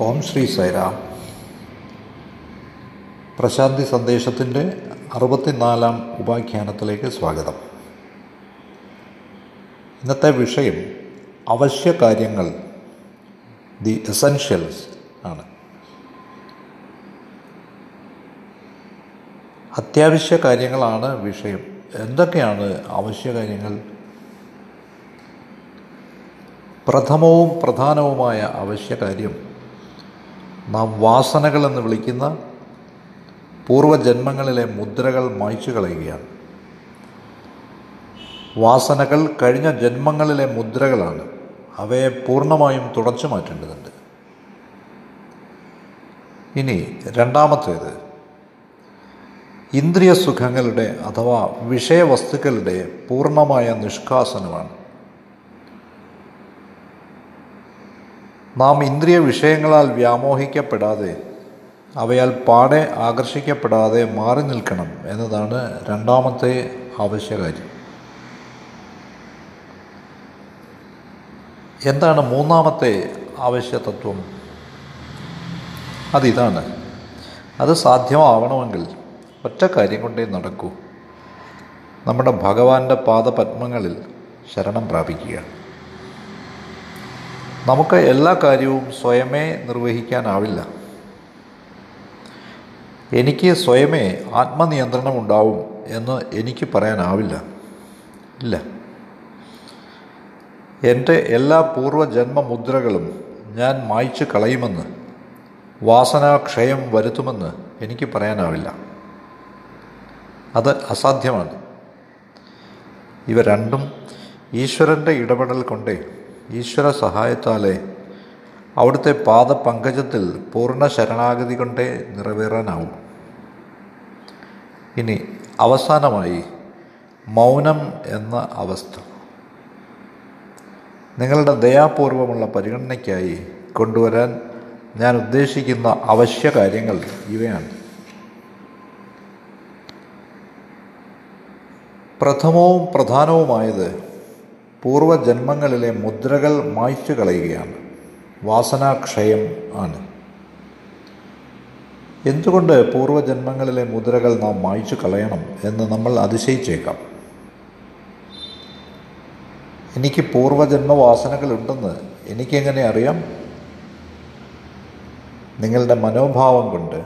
ഓം ശ്രീ സൈറാം. പ്രശാന്തി സന്ദേശത്തിന്റെ അറുപത്തിനാലാം ഉപാഖ്യാനത്തിലേക്ക് സ്വാഗതം. ഇന്നത്തെ വിഷയം അവശ്യ കാര്യങ്ങൾ ദി എസൻഷ്യൽസ് ആണ്. അത്യാവശ്യ കാര്യങ്ങളാണ് വിഷയം. എന്തൊക്കെയാണ് അവശ്യ കാര്യങ്ങൾ? പ്രഥമവും പ്രധാനവുമായ അവശ്യകാര്യം നാം വാസനകൾ എന്ന് വിളിക്കുന്ന പൂർവജന്മങ്ങളിലെ മുദ്രകൾ മായ്ച്ചു കളയുകയാണ്. വാസനകൾ കഴിഞ്ഞ ജന്മങ്ങളിലെ മുദ്രകളാണ്. അവയെ പൂർണമായും തുടച്ചു മാറ്റേണ്ടതുണ്ട്. ഇനി രണ്ടാമത്തേത് ഇന്ദ്രിയ സുഖങ്ങളുടെ അഥവാ വിഷയവസ്തുക്കളുടെ പൂർണമായ നിഷ്കാസനമാണ്. നാം ഇന്ദ്രിയ വിഷയങ്ങളാൽ വ്യാമോഹിക്കപ്പെടാതെ അവയാൽ പാടെ ആകർഷിക്കപ്പെടാതെ മാറി നിൽക്കണം എന്നതാണ് രണ്ടാമത്തെ ആവശ്യകാര്യം. എന്താണ് മൂന്നാമത്തെ ആവശ്യതത്വം? അതിതാണ്. അത് സാധ്യമാവണമെങ്കിൽ ഒറ്റ കാര്യം കൊണ്ടേ നടക്കൂ. നമ്മുടെ ഭഗവാന്റെ പാദപത്മങ്ങളിൽ ശരണം പ്രാപിക്കുക. നമുക്ക് എല്ലാ കാര്യവും സ്വയമേ നിർവഹിക്കാനാവില്ല. എനിക്ക് സ്വയമേ ആത്മനിയന്ത്രണം ഉണ്ടാവും എന്ന് എനിക്ക് പറയാനാവില്ല. ഇല്ല. എന്റെ എല്ലാ പൂർവജന്മ മുദ്രകളും ഞാൻ മായ്ച്ചു കളയുമെന്ന് വാസനാക്ഷയം വരുത്തുമെന്ന് എനിക്ക് പറയാനാവില്ല. അത് അസാധ്യമാണ്. ഇവ രണ്ടും ഈശ്വരന്റെ ഇടപെടൽ കൊണ്ടേ ഈശ്വര സഹായത്താലെ അവിടുത്തെ പാദപങ്കജത്തിൽ പൂർണ ശരണാഗതി കൊണ്ടേ നിറവേറാനാവും. ഇനി അവസാനമായി മൗനം എന്ന അവസ്ഥ. നിങ്ങളുടെ ദയാപൂർവമുള്ള പരിഗണനയ്ക്കായി കൊണ്ടുവരാൻ ഞാൻ ഉദ്ദേശിക്കുന്ന അവശ്യ കാര്യങ്ങൾ ഇവയാണ്. പ്രഥമവും പ്രധാനവുമായത് പൂർവജന്മങ്ങളിലെ മുദ്രകൾ മായ്ച്ചു കളയുകയാണ്. വാസനാക്ഷയം ആണ്. എന്തുകൊണ്ട് പൂർവജന്മങ്ങളിലെ മുദ്രകൾ നാം മായ്ച്ചു കളയണം എന്ന് നമ്മൾ അതിശയിച്ചേക്കാം. എനിക്ക് പൂർവജന്മ വാസനകളുണ്ടെന്ന് എനിക്കെങ്ങനെ അറിയാം? നിങ്ങളുടെ മനോഭാവം കൊണ്ട്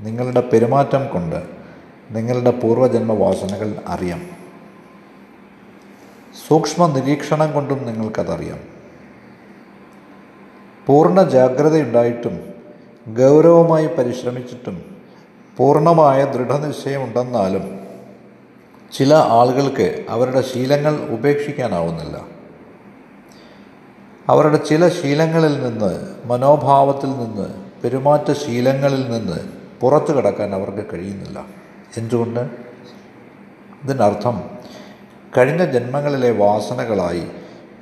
നിങ്ങളുടെ പെരുമാറ്റം കൊണ്ട് നിങ്ങളുടെ പൂർവജന്മ വാസനകൾ അറിയാം. സൂക്ഷ്മ നിരീക്ഷണം കൊണ്ടും നിങ്ങൾക്കതറിയാം. പൂർണ ജാഗ്രതയുണ്ടായിട്ടും ഗൗരവമായി പരിശ്രമിച്ചിട്ടും പൂർണമായ ദൃഢനിശ്ചയമുണ്ടെന്നാലും ചില ആളുകൾക്ക് അവരുടെ ശീലങ്ങൾ ഉപേക്ഷിക്കാനാവുന്നില്ല. അവരുടെ ചില ശീലങ്ങളിൽ നിന്ന് മനോഭാവത്തിൽ നിന്ന് പെരുമാറ്റ ശീലങ്ങളിൽ നിന്ന് പുറത്തു കിടക്കാൻ അവർക്ക് കഴിയുന്നില്ല. എന്തുകൊണ്ട്? ഇതിനർത്ഥം കഴിഞ്ഞ ജന്മങ്ങളിലെ വാസനകളായി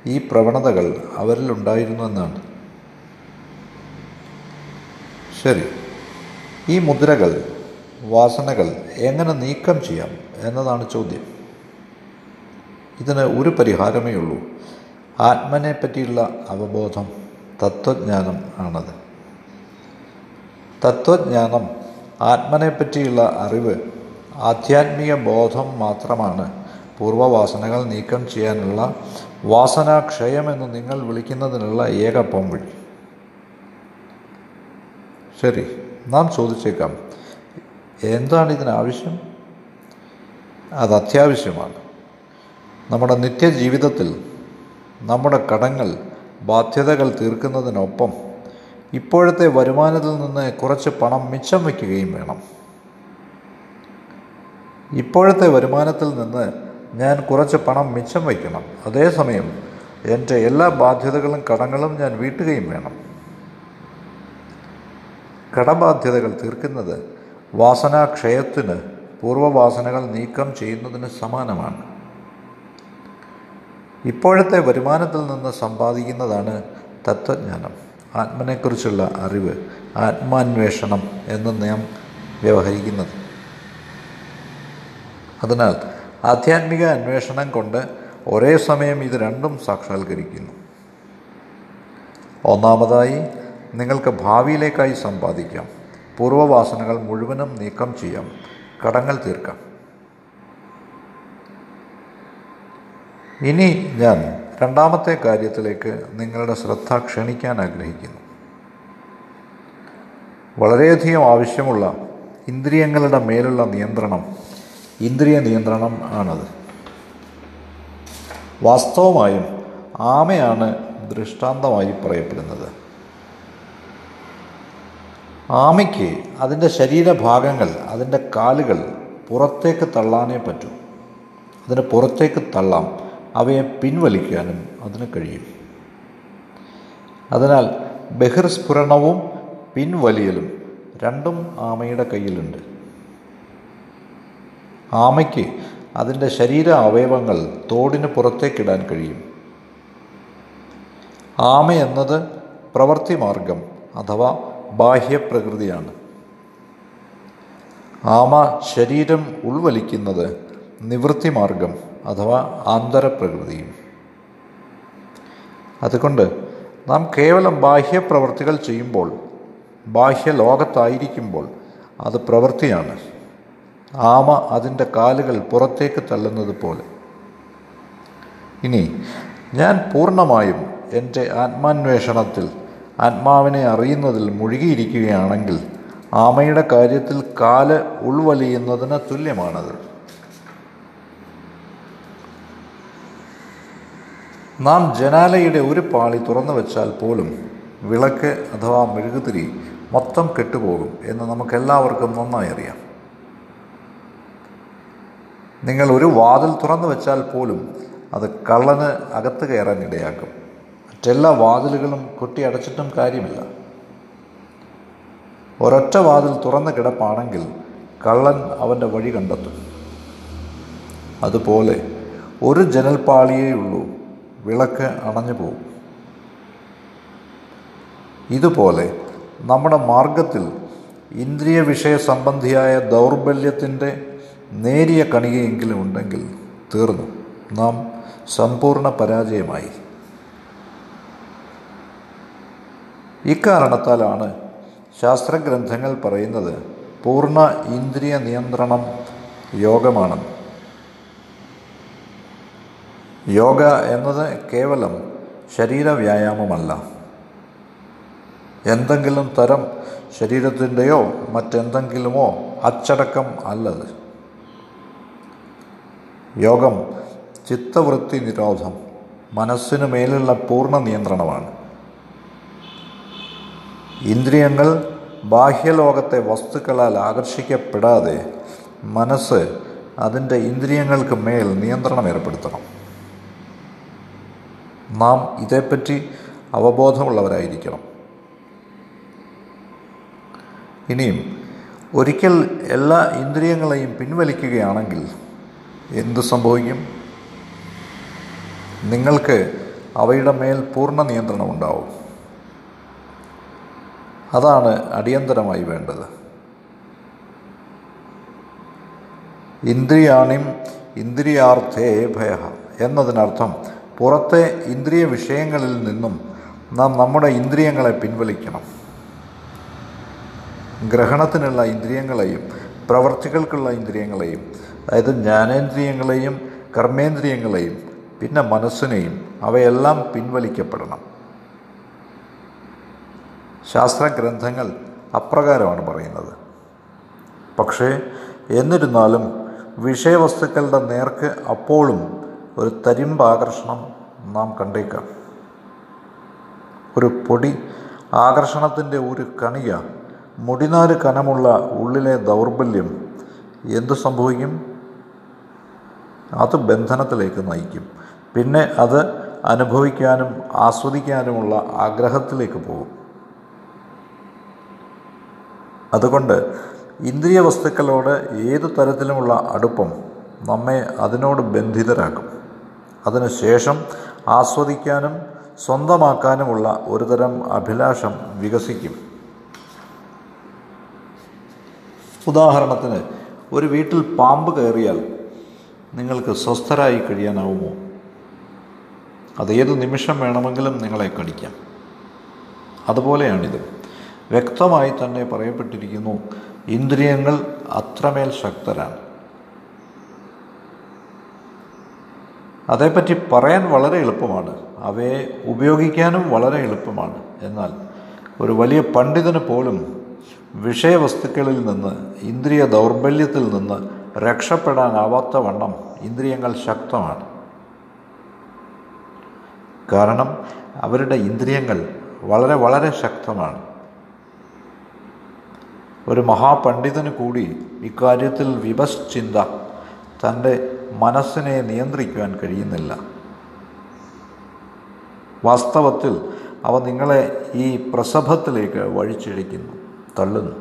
ഈ പ്രവണതകൾ അവരിലുണ്ടായിരുന്നു എന്നാണ്. ശരി. ഈ മുദ്രകൾ വാസനകൾ എങ്ങനെ നീക്കം ചെയ്യാം എന്നതാണ് ചോദ്യം. ഇതിന് ഒരു പരിഹാരമേ ഉള്ളൂ. ആത്മനെ പറ്റിയുള്ള അവബോധം തത്വജ്ഞാനം ആണത്. തത്വജ്ഞാനം ആത്മനെ പറ്റിയുള്ള അറിവ് ആധ്യാത്മിക ബോധം മാത്രമാണ് പൂർവവാസനകൾ നീക്കം ചെയ്യാനുള്ള വാസനാക്ഷയമെന്ന് നിങ്ങൾ വിളിക്കുന്നതിനുള്ള ഏക പോംവഴി ശരി നാം ചോദിച്ചേക്കാം. എന്താണ് ഇതിനാവശ്യം അത് അത്യാവശ്യമാണ്. നമ്മുടെ നിത്യജീവിതത്തിൽ നമ്മുടെ കടങ്ങൾ ബാധ്യതകൾ തീർക്കുന്നതിനൊപ്പം ഇപ്പോഴത്തെ വരുമാനത്തിൽ നിന്ന് കുറച്ച് പണം മിച്ചം വയ്ക്കുകയും വേണം. ഇപ്പോഴത്തെ വരുമാനത്തിൽ നിന്ന് ഞാൻ കുറച്ച് പണം മിച്ചം വയ്ക്കണം. അതേസമയം എന്റെ എല്ലാ ബാധ്യതകളും കടങ്ങളും ഞാൻ വീട്ടുകയും വേണം. കടബാധ്യതകൾ തീർക്കുന്നത് വാസനാക്ഷയത്തിന് പൂർവവാസനകൾ നീക്കം ചെയ്യുന്നതിന് സമാനമാണ്. ഇപ്പോഴത്തെ വരുമാനത്തിൽ നിന്ന് സമ്പാദിക്കുന്നതാണ് തത്വജ്ഞാനം. ആത്മനെക്കുറിച്ചുള്ള അറിവ് ആത്മാന്വേഷണം എന്ന് നാം വ്യവഹരിക്കുന്നത്. അതിനാൽ ആധ്യാത്മിക അന്വേഷണം കൊണ്ട് ഒരേ സമയം ഇത് രണ്ടും സാക്ഷാത്കരിക്കുന്നു. ഒന്നാമതായി നിങ്ങൾക്ക് ഭാവിയിലേക്കായി സമ്പാദിക്കാം. പൂർവവാസനകൾ മുഴുവനും നീക്കം ചെയ്യാം. കടങ്ങൾ തീർക്കാം. ഇനി ഞാൻ രണ്ടാമത്തെ കാര്യത്തിലേക്ക് നിങ്ങളുടെ ശ്രദ്ധ ക്ഷണിക്കാൻ ആഗ്രഹിക്കുന്നു. വളരെയധികം ആവശ്യമുള്ള ഇന്ദ്രിയങ്ങളുടെ മേലുള്ള നിയന്ത്രണം ഇന്ദ്രിയ നിയന്ത്രണം ആണത്. വാസ്തവമായും ആമയാണ് ദൃഷ്ടാന്തമായി പറയപ്പെടുന്നത്. ആമയ്ക്ക് അതിന്റെ ശരീരഭാഗങ്ങൾ അതിന്റെ കാലുകൾ പുറത്തേക്ക് തള്ളാനേ പറ്റൂ. അതിന് പുറത്തേക്ക് തള്ളാം അവയെ പിൻവലിക്കാനും അതിന് കഴിയും. അതിനാൽ ബഹിർസ്ഫുരണവും പിൻവലിയലും രണ്ടും ആമയുടെ കയ്യിലുണ്ട്. ആമയ്ക്ക് അതിന്റെ ശരീര അവയവങ്ങൾ തോടിന് പുറത്തേക്കിടാൻ കഴിയും. ആമ എന്നത് പ്രവൃത്തി മാർഗം അഥവാ ബാഹ്യപ്രകൃതിയാണ്. ആമ ശരീരം ഉൾവലിക്കുന്നത് നിവൃത്തി മാർഗം അഥവാ ആന്തരപ്രകൃതിയും. അതുകൊണ്ട് നാം കേവലം ബാഹ്യപ്രവൃത്തികൾ ചെയ്യുമ്പോൾ ബാഹ്യ ലോകത്തായിരിക്കുമ്പോൾ അത് പ്രവൃത്തിയാണ്. ആമ അതിന്റെ കാലുകൾ പുറത്തേക്ക് തള്ളുന്നത് പോലെ. ഇനി ഞാൻ പൂർണമായും എന്റെ ആത്മാന്വേഷണത്തിൽ ആത്മാവിനെ അറിയുന്നതിൽ മുഴുകിയിരിക്കുകയാണെങ്കിൽ ആമയുടെ കാര്യത്തിൽ കാൽ ഉൾവലിയുന്നതിന് തുല്യമാണത്. നാം ജനാലയുടെ ഒരു പാളി തുറന്നു വെച്ചാൽ പോലും വിളക്ക് അഥവാ മെഴുകുതിരി മൊത്തം കെട്ടുപോകും എന്ന് നമുക്കെല്ലാവർക്കും നന്നായി അറിയാം. നിങ്ങൾ ഒരു വാതിൽ തുറന്നു വെച്ചാൽ പോലും അത് കള്ളന് അകത്ത് കയറാൻ ഇടയാക്കും. മറ്റെല്ലാ വാതിലുകളും കൊട്ടി അടച്ചിട്ടും കാര്യമില്ല. ഒരൊറ്റ വാതിൽ തുറന്ന് കിടപ്പാണെങ്കിൽ കള്ളൻ അവന്റെ വഴി കണ്ടെത്തും. അതുപോലെ ഒരു ജനൽപ്പാളിയേയുള്ളൂ വിളക്ക് അണഞ്ഞു പോകും ഇതുപോലെ നമ്മുടെ മാർഗത്തിൽ ഇന്ദ്രിയ വിഷയ സംബന്ധിയായ ദൗർബല്യത്തിന്റെ നേരിയ കണികയെങ്കിലും ഉണ്ടെങ്കിൽ തീർന്നു. നാം സമ്പൂർണ പരാജയമായി. ഇക്കാരണത്താലാണ് ശാസ്ത്രഗ്രന്ഥങ്ങൾ പറയുന്നത് പൂർണ ഇന്ദ്രിയ നിയന്ത്രണം യോഗമാണ് യോഗ എന്നത് കേവലം ശരീരവ്യായാമമല്ല. എന്തെങ്കിലും തരം ശരീരത്തിന്റെയോ മറ്റെന്തെങ്കിലുമോ അച്ചടക്കം അല്ലത്. യോഗം ചിത്തവൃത്തി നിരോധം. മനസ്സിനു മേലുള്ള പൂർണ നിയന്ത്രണമാണ്. ഇന്ദ്രിയങ്ങൾ ബാഹ്യലോകത്തെ വസ്തുക്കളാൽ ആകർഷിക്കപ്പെടാതെ മനസ്സ് അതിന്റെ ഇന്ദ്രിയങ്ങൾക്ക് മേൽ നിയന്ത്രണം ഏർപ്പെടുത്തണം. നാം ഇതേപ്പറ്റി അവബോധമുള്ളവരായിരിക്കണം. ഇനിയും ഒരിക്കൽ എല്ലാ ഇന്ദ്രിയങ്ങളെയും പിൻവലിക്കുകയാണെങ്കിൽ എന്തു സംഭവിക്കും? നിങ്ങൾക്ക് അവയുടെ മേൽ പൂർണ നിയന്ത്രണം ഉണ്ടാവും. അതാണ് അടിയന്തരമായി വേണ്ടത്. ഇന്ദ്രിയാണിം ഇന്ദ്രിയാർത്ഥേ ഭയ എന്നതിനർത്ഥം പുറത്തെ ഇന്ദ്രിയ വിഷയങ്ങളിൽ നിന്നും നാം നമ്മുടെ ഇന്ദ്രിയങ്ങളെ പിൻവലിക്കണം. ഗ്രഹണത്തിനുള്ള ഇന്ദ്രിയങ്ങളെയും പ്രവർത്തികൾക്കുള്ള ഇന്ദ്രിയങ്ങളെയും അതായത് ജ്ഞാനേന്ദ്രിയങ്ങളെയും കർമ്മേന്ദ്രിയങ്ങളെയും പിന്നെ മനസ്സിനെയും അവയെല്ലാം പിൻവലിക്കപ്പെടണം. ശാസ്ത്രഗ്രന്ഥങ്ങൾ അപ്രകാരമാണ് പറയുന്നത്. പക്ഷേ എന്നിരുന്നാലും വിഷയവസ്തുക്കളുടെ നേർക്ക് അപ്പോഴും ഒരു തരിമ്പ് ആകർഷണം നാം കണ്ടേക്കാം. ഒരു പൊടി ആകർഷണത്തിന്റെ ഒരു കണിക മുടിനാല് കനമുള്ള ഉള്ളിലെ ദൗർബല്യം എന്തു സംഭവിക്കും? അത് ബന്ധനത്തിലേക്ക് നയിക്കും. പിന്നെ അത് അനുഭവിക്കാനും ആസ്വദിക്കാനുമുള്ള ആഗ്രഹത്തിലേക്ക് പോകും. അതുകൊണ്ട് ഇന്ദ്രിയ വസ്തുക്കളോട് ഏതു തരത്തിലുമുള്ള അടുപ്പം നമ്മെ അതിനോട് ബന്ധിതരാക്കും. അതിനുശേഷം ആസ്വദിക്കാനും സ്വന്തമാക്കാനുമുള്ള ഒരുതരം അഭിലാഷം വികസിക്കും. ഉദാഹരണത്തിന് ഒരു വീട്ടിൽ പാമ്പ് കയറിയാൽ നിങ്ങൾക്ക് സ്വസ്ഥരായി കഴിയാനാവുമോ? അത് ഏത് നിമിഷം വേണമെങ്കിലും നിങ്ങളെ കടിക്കാം. അതുപോലെയാണിത്. വ്യക്തമായി തന്നെ പറയപ്പെട്ടിരിക്കുന്നു ഇന്ദ്രിയങ്ങൾ അത്രമേൽ ശക്തരാണ്. അതേപ്പറ്റി പറയാൻ വളരെ എളുപ്പമാണ്. അവയെ ഉപയോഗിക്കാനും വളരെ എളുപ്പമാണ്. എന്നാൽ ഒരു വലിയ പണ്ഡിതന് പോലും വിഷയവസ്തുക്കളിൽ നിന്ന് ഇന്ദ്രിയ ദൗർബല്യത്തിൽ നിന്ന് രക്ഷപ്പെടാനാവാത്ത വണ്ണം ഇന്ദ്രിയങ്ങൾ ശക്തമാണ്. കാരണം അവരുടെ ഇന്ദ്രിയങ്ങൾ വളരെ വളരെ ശക്തമാണ്. ഒരു മഹാപണ്ഡിതന് കൂടി ഇക്കാര്യത്തിൽ വിപശ്ചിന്ത തന്റെ മനസ്സിനെ നിയന്ത്രിക്കുവാൻ കഴിയുന്നില്ല. വാസ്തവത്തിൽ അവ നിങ്ങളെ ഈ പ്രസഭത്തിലേക്ക് വഴിച്ചിഴിക്കുന്നു തള്ളുന്നു.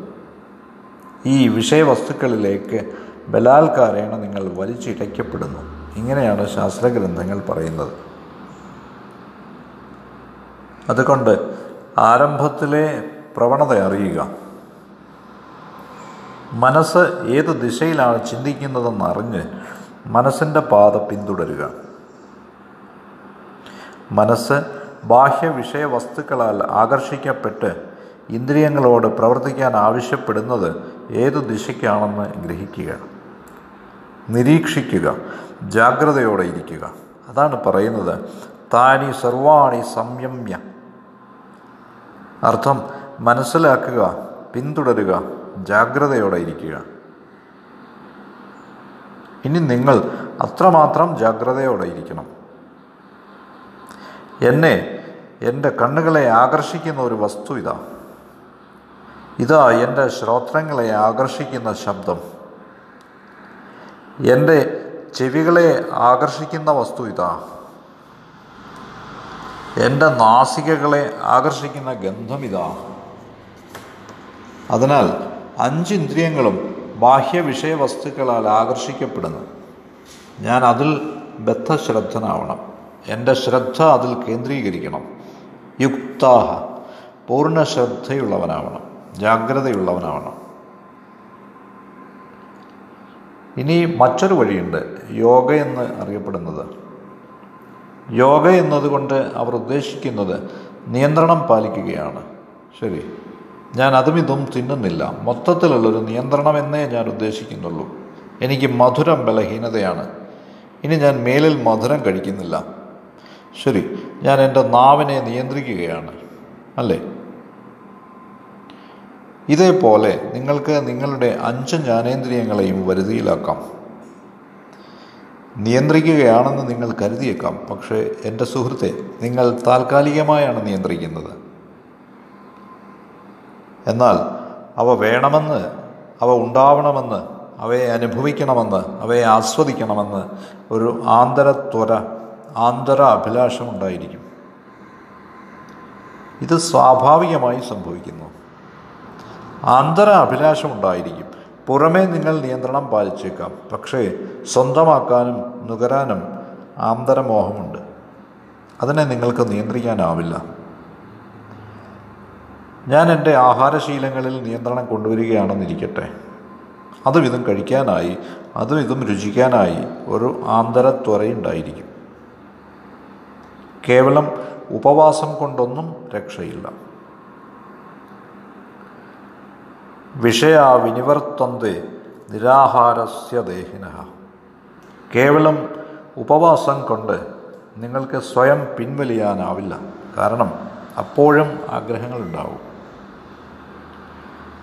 ഈ വിഷയവസ്തുക്കളിലേക്ക് ബലാത്കാരേണ നിങ്ങൾ വലിച്ചിഴയ്ക്കപ്പെടുന്നു. ഇങ്ങനെയാണ് ശാസ്ത്രഗ്രന്ഥങ്ങൾ പറയുന്നത്. അതുകൊണ്ട് ആരംഭത്തിലെ പ്രവണത അറിയുക. മനസ്സ് ഏത് ദിശയിലാണ് ചിന്തിക്കുന്നതെന്ന് അറിഞ്ഞ് മനസ്സിന്റെ പാത പിന്തുടരുക. മനസ്സ് ബാഹ്യ വിഷയ വസ്തുക്കളാൽ ആകർഷിക്കപ്പെട്ട് ഇന്ദ്രിയങ്ങളോട് പ്രവർത്തിക്കാൻ ആവശ്യപ്പെടുന്നത് ഏതു ദിശയ്ക്കാണെന്ന് ഗ്രഹിക്കുക. നിരീക്ഷിക്കുക ജാഗ്രതയോടെ ഇരിക്കുക. അതാണ് പറയുന്നത്. താനി സർവാണി സംയമ്യ. അർത്ഥം മനസ്സിലാക്കുക പിന്തുടരുക ജാഗ്രതയോടെ ഇരിക്കുക. ഇനി നിങ്ങൾ അത്രമാത്രം ജാഗ്രതയോടെ ഇരിക്കണം. എന്നെ എന്റെ കണ്ണുകളെ ആകർഷിക്കുന്ന ഒരു വസ്തു ഇതാ. ഇതാ എന്റെ ശ്രോത്രങ്ങളെ ആകർഷിക്കുന്ന ശബ്ദം. എന്റെ ചെവികളെ ആകർഷിക്കുന്ന വസ്തു ഇതാ. എന്റെ നാസികകളെ ആകർഷിക്കുന്ന ഗന്ധം ഇതാ. അതിനാൽ അഞ്ച് ഇന്ദ്രിയങ്ങളും ബാഹ്യ വിഷയ വസ്തുക്കളാൽ ആകർഷിക്കപ്പെടുന്നു. ഞാൻ അതിൽ ബദ്ധശ്രദ്ധനാവണം. എന്റെ ശ്രദ്ധ അതിൽ കേന്ദ്രീകരിക്കണം. യുക്താഹ പൂർണ ശ്രദ്ധയുള്ളവനാവണം. ജാഗ്രതയുള്ളവനാവണം. ഇനി മറ്റൊരു വഴിയുണ്ട്. യോഗ എന്ന് അറിയപ്പെടുന്നത്. യോഗ എന്നതുകൊണ്ട് അവർ ഉദ്ദേശിക്കുന്നത് നിയന്ത്രണം പാലിക്കുകയാണ്. ശരി. ഞാൻ അതും ഇതും തിന്നുന്നില്ല. മൊത്തത്തിലുള്ളൊരു നിയന്ത്രണം എന്നേ ഞാൻ ഉദ്ദേശിക്കുന്നുള്ളൂ. എനിക്ക് മധുരം ബലഹീനതയാണ്. ഇനി ഞാൻ മേലിൽ മധുരം കഴിക്കുന്നില്ല. ശരി. ഞാൻ എന്റെ നാവിനെ നിയന്ത്രിക്കുകയാണ്. അല്ലേ? ഇതേപോലെ നിങ്ങൾക്ക് നിങ്ങളുടെ അഞ്ച് ജ്ഞാനേന്ദ്രിയങ്ങളെയും വരുതിയിലാക്കാം. നിയന്ത്രിക്കുകയാണെന്ന് നിങ്ങൾ കരുതിയേക്കാം. പക്ഷേ എന്റെ സുഹൃത്തെ നിങ്ങൾ താൽക്കാലികമായാണ് നിയന്ത്രിക്കുന്നത്. എന്നാൽ അവ വേണമെന്ന് അവ ഉണ്ടാവണമെന്ന് അവയെ അനുഭവിക്കണമെന്ന് അവയെ ആസ്വദിക്കണമെന്ന് ഒരു ആന്തരത്വര ആന്തര അഭിലാഷമുണ്ടായിരിക്കും ഇത് സ്വാഭാവികമായി സംഭവിക്കുന്നു. ആന്തര അഭിലാഷമുണ്ടായിരിക്കും പുറമേ നിങ്ങൾ നിയന്ത്രണം പാലിച്ചേക്കാം. പക്ഷേ സ്വന്തമാക്കാനും നുകരാനും ആന്തരമോഹമുണ്ട്. അതിനെ നിങ്ങൾക്ക് നിയന്ത്രിക്കാനാവില്ല. ഞാൻ എന്റെ ആഹാരശീലങ്ങളിൽ നിയന്ത്രണം കൊണ്ടുവരികയാണെന്നിരിക്കട്ടെ. അതും ഇതും കഴിക്കാനായി അതും ഇതും രുചിക്കാനായി ഒരു ആന്തരത്വരയുണ്ടായിരിക്കും. കേവലം ഉപവാസം കൊണ്ടൊന്നും രക്ഷയില്ല. വിഷയ വിനിവർത്തന്തി നിരാഹാരസ്യ ദേഹിന. കേവലം ഉപവാസം കൊണ്ട് നിങ്ങൾക്ക് സ്വയം പിൻവലിയാനാവില്ല. കാരണം അപ്പോഴും ആഗ്രഹങ്ങളുണ്ടാവും.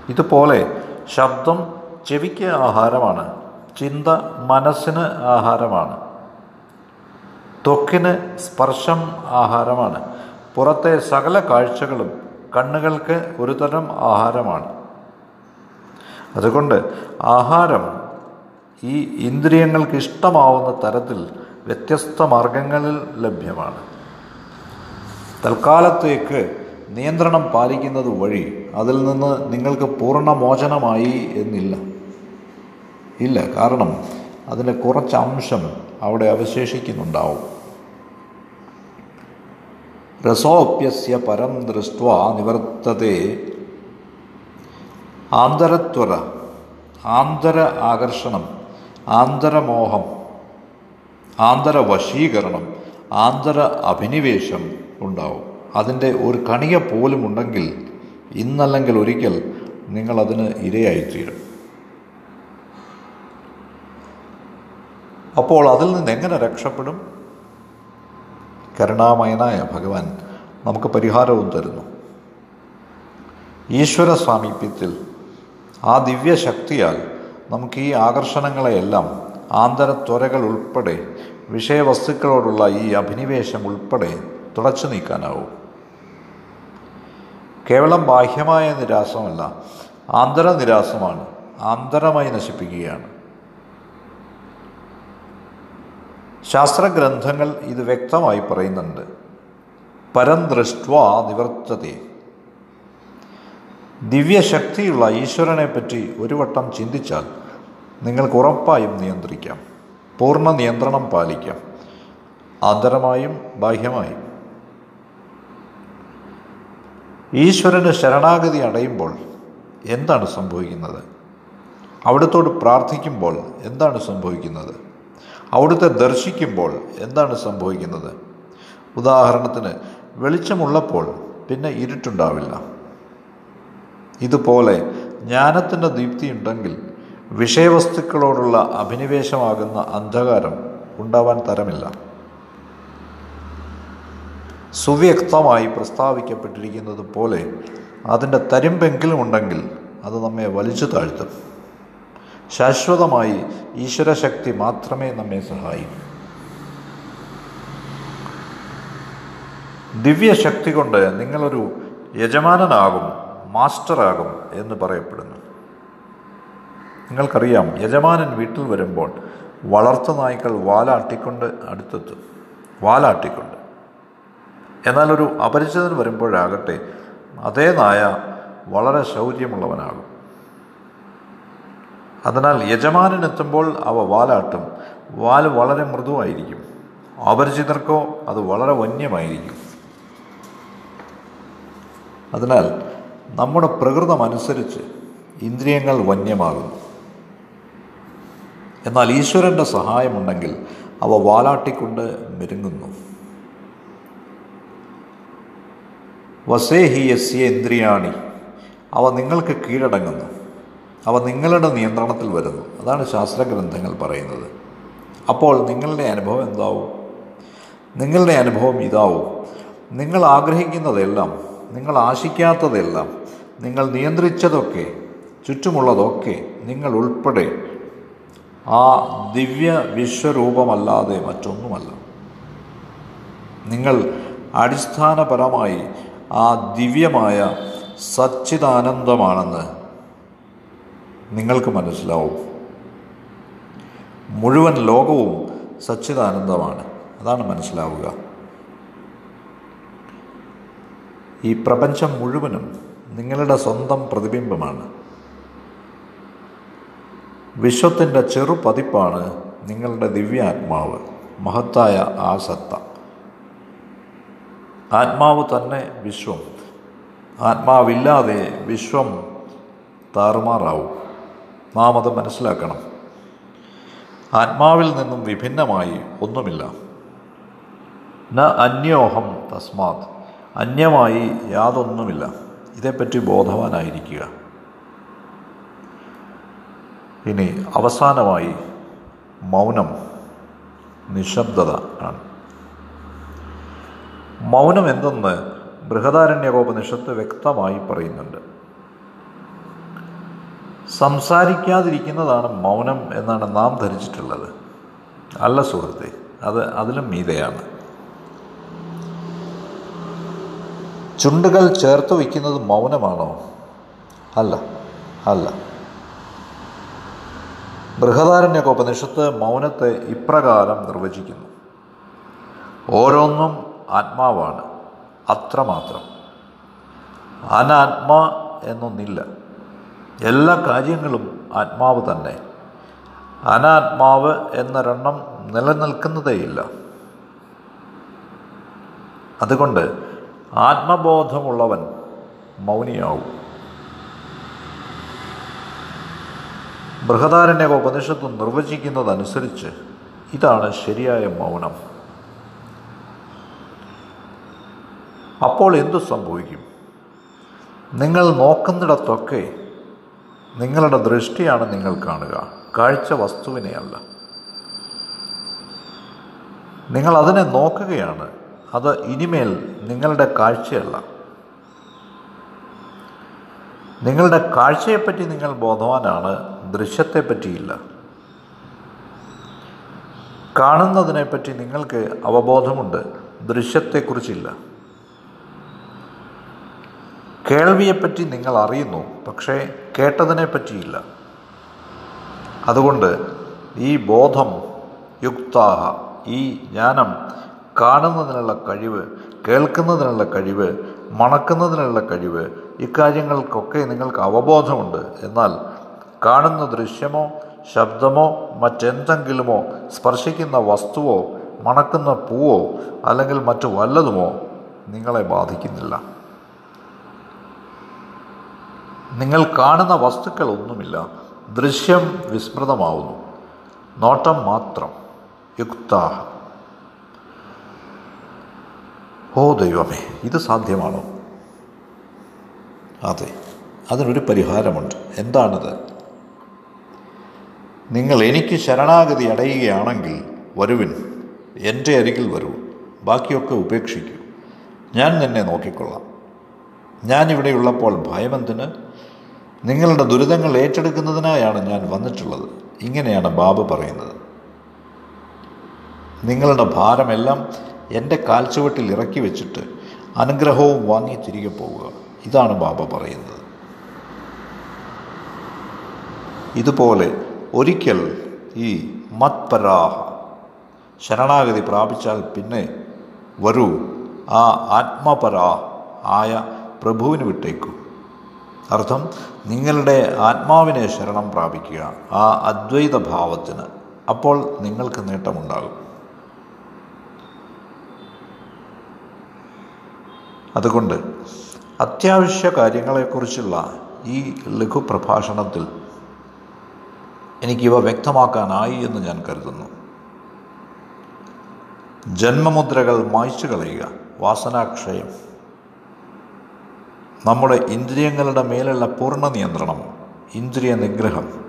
ഇതുപോലെ ശബ്ദം ചെവിക്ക് ആഹാരമാണ് ചിന്ത മനസ്സിന് ആഹാരമാണ് ത്വക്കിന് സ്പർശം ആഹാരമാണ് പുറത്തെ സകല കാഴ്ചകളും കണ്ണുകൾക്ക് ഒരുതരം ആഹാരമാണ്. അതുകൊണ്ട് ആഹാരം ഈ ഇന്ദ്രിയങ്ങൾക്ക് ഇഷ്ടമാവുന്ന തരത്തിൽ വ്യത്യസ്ത മാർഗങ്ങളിൽ ലഭ്യമാണ്. തൽക്കാലത്തേക്ക് നിയന്ത്രണം പാലിക്കുന്നത് വഴി അതിൽ നിന്ന് നിങ്ങൾക്ക് പൂർണ മോചനമായി എന്നില്ല. ഇല്ല കാരണം അതിന്റെ കുറച്ച് അംശം അവിടെ അവശേഷിക്കുന്നുണ്ടാവും. രസോപ്യസ്യ പരം ദൃഷ്ട നിവർത്തതേ ആന്തരത്വര ആന്തര ആകർഷണം ആന്തരമോഹം ആന്തര വശീകരണം ആന്തര അഭിനിവേശം ഉണ്ടാവും. അതിന്റെ ഒരു കണിക പോലും ഉണ്ടെങ്കിൽ ഇന്നല്ലെങ്കിൽ ഒരിക്കൽ നിങ്ങളതിന് ഇരയായി ഇരയായിത്തീരും. അപ്പോൾ അതിൽ നിന്ന് എങ്ങനെ രക്ഷപ്പെടും? കരുണാമയനായ ഭഗവാൻ നമുക്ക് പരിഹാരവും തരുന്നു. ഈശ്വര സാമീപ്യത്തിൽ ആ ദിവ്യശക്തിയാൽ നമുക്ക് ഈ ആകർഷണങ്ങളെയെല്ലാം ആന്തരത്വരകൾ ഉൾപ്പെടെ വിഷയവസ്തുക്കളോടുള്ള ഈ അഭിനിവേശം ഉൾപ്പെടെ തുടച്ചു നീക്കാനാവും. കേവലം ബാഹ്യമായ നിരാശമല്ല ആന്തര നിരാശമാണ് ആന്തരമായി നശിപ്പിക്കുകയാണ്. ശാസ്ത്രഗ്രന്ഥങ്ങൾ ഇത് വ്യക്തമായി പറയുന്നുണ്ട്. പരം ദൃഷ്ട്വ നിവർത്തത്തെ ദിവ്യശക്തിയുള്ള ഈശ്വരനെ പറ്റി ഒരു വട്ടം ചിന്തിച്ചാൽ നിങ്ങൾക്ക് ഉറപ്പായും നിയന്ത്രിക്കാം. പൂർണ നിയന്ത്രണം പാലിക്കാം. ആന്തരമായും ബാഹ്യമായും. ഈശ്വരന് ശരണാഗതി അടയുമ്പോൾ എന്താണ് സംഭവിക്കുന്നത്? അവിടുത്തോട് പ്രാർത്ഥിക്കുമ്പോൾ എന്താണ് സംഭവിക്കുന്നത്? അവിടുത്തെ ദർശിക്കുമ്പോൾ എന്താണ് സംഭവിക്കുന്നത്? ഉദാഹരണത്തിന് വെളിച്ചമുള്ളപ്പോൾ പിന്നെ ഇരുട്ടുണ്ടാവില്ല. ഇതുപോലെ ജ്ഞാനത്തിന്റെ ദീപ്തിയുണ്ടെങ്കിൽ വിഷയവസ്തുക്കളോടുള്ള അഭിനിവേശമാകുന്ന അന്ധകാരം ഉണ്ടാവാൻ തരമില്ല. സുവ്യക്തമായി പ്രസ്താവിക്കപ്പെട്ടിരിക്കുന്നത് പോലെ അതിന്റെ തരിമ്പെങ്കിലും ഉണ്ടെങ്കിൽ അത് നമ്മെ വലിച്ചു താഴ്ത്തും. ശാശ്വതമായി ഈശ്വരശക്തി മാത്രമേ നമ്മെ സഹായിക്കൂ. ദിവ്യശക്തി കൊണ്ട് നിങ്ങളൊരു യജമാനനാകും മാസ്റ്ററാകും എന്ന് പറയപ്പെടുന്നു. നിങ്ങൾക്കറിയാം യജമാനൻ വീട്ടിൽ വരുമ്പോൾ വളർത്തു നായ്ക്കൾ വാലാട്ടിക്കൊണ്ട് അടുത്തെത്തും. വാലാട്ടിക്കൊണ്ട്. എന്നാൽ ഒരു അപരിചിതൻ വരുമ്പോഴാകട്ടെ അതേ നായ വളരെ ശൗര്യമുള്ളവനാകും. അതിനാൽ യജമാനനെത്തുമ്പോൾ അവ വാലാട്ടും. വാൽ വളരെ മൃദുവായിരിക്കും. അപരിചിതർക്കോ അത് വളരെ വന്യമായിരിക്കും. അതിനാൽ നമ്മുടെ പ്രകൃതം അനുസരിച്ച് ഇന്ദ്രിയങ്ങൾ വന്യമാകുന്നു. എന്നാൽ ഈശ്വരന്റെ സഹായമുണ്ടെങ്കിൽ അവ വാലാട്ടിക്കൊണ്ട് മെരുങ്ങുന്നു. വസേഹി യസ്യ ഇന്ദ്രിയാണി. അവ നിങ്ങൾക്ക് കീഴടങ്ങുന്നു. അവ നിങ്ങളുടെ നിയന്ത്രണത്തിൽ വരുന്നു. അതാണ് ശാസ്ത്രഗ്രന്ഥങ്ങൾ പറയുന്നത്. അപ്പോൾ നിങ്ങളുടെ അനുഭവം എന്താവും? നിങ്ങളുടെ അനുഭവം ഇതാവും. നിങ്ങൾ ആഗ്രഹിക്കുന്നതെല്ലാം നിങ്ങൾ ആശിക്കാത്തതെല്ലാം നിങ്ങൾ നിയന്ത്രിച്ചതൊക്കെ ചുറ്റുമുള്ളതൊക്കെ നിങ്ങൾ ഉൾപ്പെടെ ആ ദിവ്യ വിശ്വരൂപമല്ലാതെ മറ്റൊന്നുമല്ല. നിങ്ങൾ അടിസ്ഥാനപരമായി ആ ദിവ്യമായ സച്ചിദാനന്ദമാണെന്ന് നിങ്ങൾക്ക് മനസ്സിലാവും. മുഴുവൻ ലോകവും സച്ചിദാനന്ദമാണ്. അതാണ് മനസ്സിലാവുക. ഈ പ്രപഞ്ചം മുഴുവനും നിങ്ങളുടെ സ്വന്തം പ്രതിബിംബമാണ്. വിശ്വത്തിന്റെ ചെറു പതിപ്പാണ് നിങ്ങളുടെ ദിവ്യാത്മാവ് മഹത്തായ ആ സത്ത. ആത്മാവ് തന്നെ വിശ്വം. ആത്മാവില്ലാതെ വിശ്വം താറുമാറാവും. നാം അത് മനസ്സിലാക്കണം. ആത്മാവിൽ നിന്നും വിഭിന്നമായി ഒന്നുമില്ല. ന അന്യോഹം തസ്മാത്. അന്യമായി യാതൊന്നുമില്ല. ഇതേപ്പറ്റി ബോധവാനായിരിക്കുക. ഇനി അവസാനമായി മൗനം നിശബ്ദത ആണ്. മൗനം എന്തെന്ന് ബൃഹദാരണ്യകോപനിഷത്ത് വ്യക്തമായി പറയുന്നുണ്ട്. സംസാരിക്കാതിരിക്കുന്നതാണ് മൗനം എന്നാണ് നാം ധരിച്ചിട്ടുള്ളത്. അല്ല സുഹൃത്തെ അത് അതിലും മീതയാണ്. ചുണ്ടുകൾ ചേർത്ത് വയ്ക്കുന്നത് മൗനമാണോ? അല്ല അല്ല. ബൃഹദാരണ്യകോപനിഷത്ത് മൗനത്തെ ഇപ്രകാരം നിർവചിക്കുന്നു. ഓരോന്നും ആത്മാവാണ് അത്രമാത്രം. അനാത്മാ എന്നൊന്നില്ല. എല്ലാ കാര്യങ്ങളും ആത്മാവ് തന്നെ. അനാത്മാവ് എന്നൊരെണ്ണം നിലനിൽക്കുന്നതേയില്ല. അതുകൊണ്ട് ആത്മബോധമുള്ളവൻ മൗനിയാവും. ബൃഹദാരണ്യ ഉപനിഷത്ത് നിർവചിക്കുന്നതനുസരിച്ച് ഇതാണ് ശരിയായ മൗനം. അപ്പോൾ എന്തു സംഭവിക്കും? നിങ്ങൾ നോക്കുന്നിടത്തൊക്കെ നിങ്ങളുടെ ദൃഷ്ടിയാണ് നിങ്ങൾ കാണുക. കാഴ്ച വസ്തുവിനെയല്ല. നിങ്ങൾ അതിനെ നോക്കുകയാണ്. അത് ഇനിമേൽ നിങ്ങളുടെ കാഴ്ചയല്ല. നിങ്ങളുടെ കാഴ്ചയെപ്പറ്റി നിങ്ങൾ ബോധവാനാണ് ദൃശ്യത്തെപ്പറ്റിയില്ല. കാണുന്നതിനെപ്പറ്റി നിങ്ങൾക്ക് അവബോധമുണ്ട് ദൃശ്യത്തെക്കുറിച്ചില്ല. കേൾവിയെപ്പറ്റി നിങ്ങൾ അറിയുന്നു പക്ഷേ കേട്ടതിനെ പറ്റിയില്ല അതുകൊണ്ട് ഈ ബോധം യുക്താഹ ഈ ജ്ഞാനം കാണുന്നതിനുള്ള കഴിവ് കേൾക്കുന്നതിനുള്ള കഴിവ് മണക്കുന്നതിനുള്ള കഴിവ് ഇക്കാര്യങ്ങൾക്കൊക്കെ നിങ്ങൾക്ക് അവബോധമുണ്ട്. എന്നാൽ കാണുന്ന ദൃശ്യമോ ശബ്ദമോ മറ്റെന്തെങ്കിലുമോ സ്പർശിക്കുന്ന വസ്തുവോ മണക്കുന്ന പൂവോ അല്ലെങ്കിൽ മറ്റു വല്ലതുമോ നിങ്ങളെ ബാധിക്കുന്നില്ല. നിങ്ങൾ കാണുന്ന വസ്തുക്കളൊന്നുമില്ല. ദൃശ്യം വിസ്മൃതമാവുന്നു. നോട്ടം മാത്രം. യുക്താഹ. ഓ ദൈവമേ ഇത് സാധ്യമാണോ? അതെ അതിനൊരു പരിഹാരമുണ്ട്. എന്താണത്? നിങ്ങൾ എനിക്ക് ശരണാഗതി അടയുകയാണെങ്കിൽ വരുവിൻ എന്റെ അരികിൽ വരൂ. ബാക്കിയൊക്കെ ഉപേക്ഷിക്കൂ. ഞാൻ നിന്നെ നോക്കിക്കൊള്ളാം. ഞാനിവിടെയുള്ളപ്പോൾ ഭയമെന്തിന്? നിങ്ങളുടെ ദുരിതങ്ങൾ ഏറ്റെടുക്കുന്നതിനായാണ് ഞാൻ വന്നിട്ടുള്ളത്. ഇങ്ങനെയാണ് ബാബ പറയുന്നത്. നിങ്ങളുടെ ഭാരമെല്ലാം എന്റെ കാൽച്ചുവട്ടിൽ ഇറക്കി വെച്ചിട്ട് അനുഗ്രഹവും വാങ്ങി തിരികെ പോവുക. ഇതാണ് ബാബ പറയുന്നത്. ഇതുപോലെ ഒരിക്കൽ ഈ മത്പരാഹ ശരണാഗതി പ്രാപിച്ചാൽ പിന്നെ വരൂ. ആ ആത്മപരാ ആയ പ്രഭുവിന് വിട്ടേക്കൂ. അർത്ഥം നിങ്ങളുടെ ആത്മാവിനെ ശരണം പ്രാപിക്കുക. ആ അദ്വൈത ഭാവത്തിന് അപ്പോൾ നിങ്ങൾക്ക് നേട്ടമുണ്ടാകും. അതുകൊണ്ട് അത്യാവശ്യ കാര്യങ്ങളെക്കുറിച്ചുള്ള ഈ ലഘുപ്രഭാഷണത്തിൽ എനിക്കിവ വ്യക്തമാക്കാനായി എന്ന് ഞാൻ കരുതുന്നു. ജന്മമുദ്രകൾ മായ്ച്ചു കളയുക വാസനാക്ഷയം. നമ്മുടെ ഇന്ദ്രിയങ്ങളുടെ മേലുള്ള പൂർണ നിയന്ത്രണം ഇന്ദ്രിയ നിഗ്രഹം.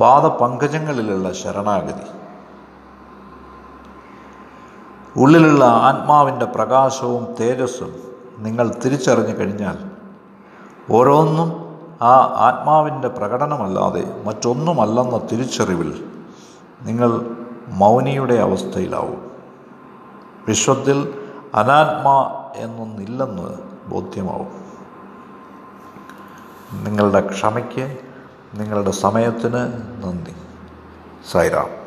പാദപങ്കജങ്ങളിലുള്ള ശരണാഗതി. ഉള്ളിലുള്ള ആത്മാവിന്റെ പ്രകാശവും തേജസ്സും നിങ്ങൾ തിരിച്ചറിഞ്ഞു കഴിഞ്ഞാൽ ഓരോന്നും ആ ആത്മാവിന്റെ പ്രകടനമല്ലാതെ മറ്റൊന്നുമല്ലെന്ന തിരിച്ചറിവിൽ നിങ്ങൾ മൗനിയുടെ അവസ്ഥയിലാവും. വിശ്വത്തിൽ അനാത്മ എന്നൊന്നില്ലെന്ന് ബോധ്യമാവും. നിങ്ങളുടെ ക്ഷമയ്ക്ക് നിങ്ങളുടെ സമയത്തിന് നന്ദി. സൈറാം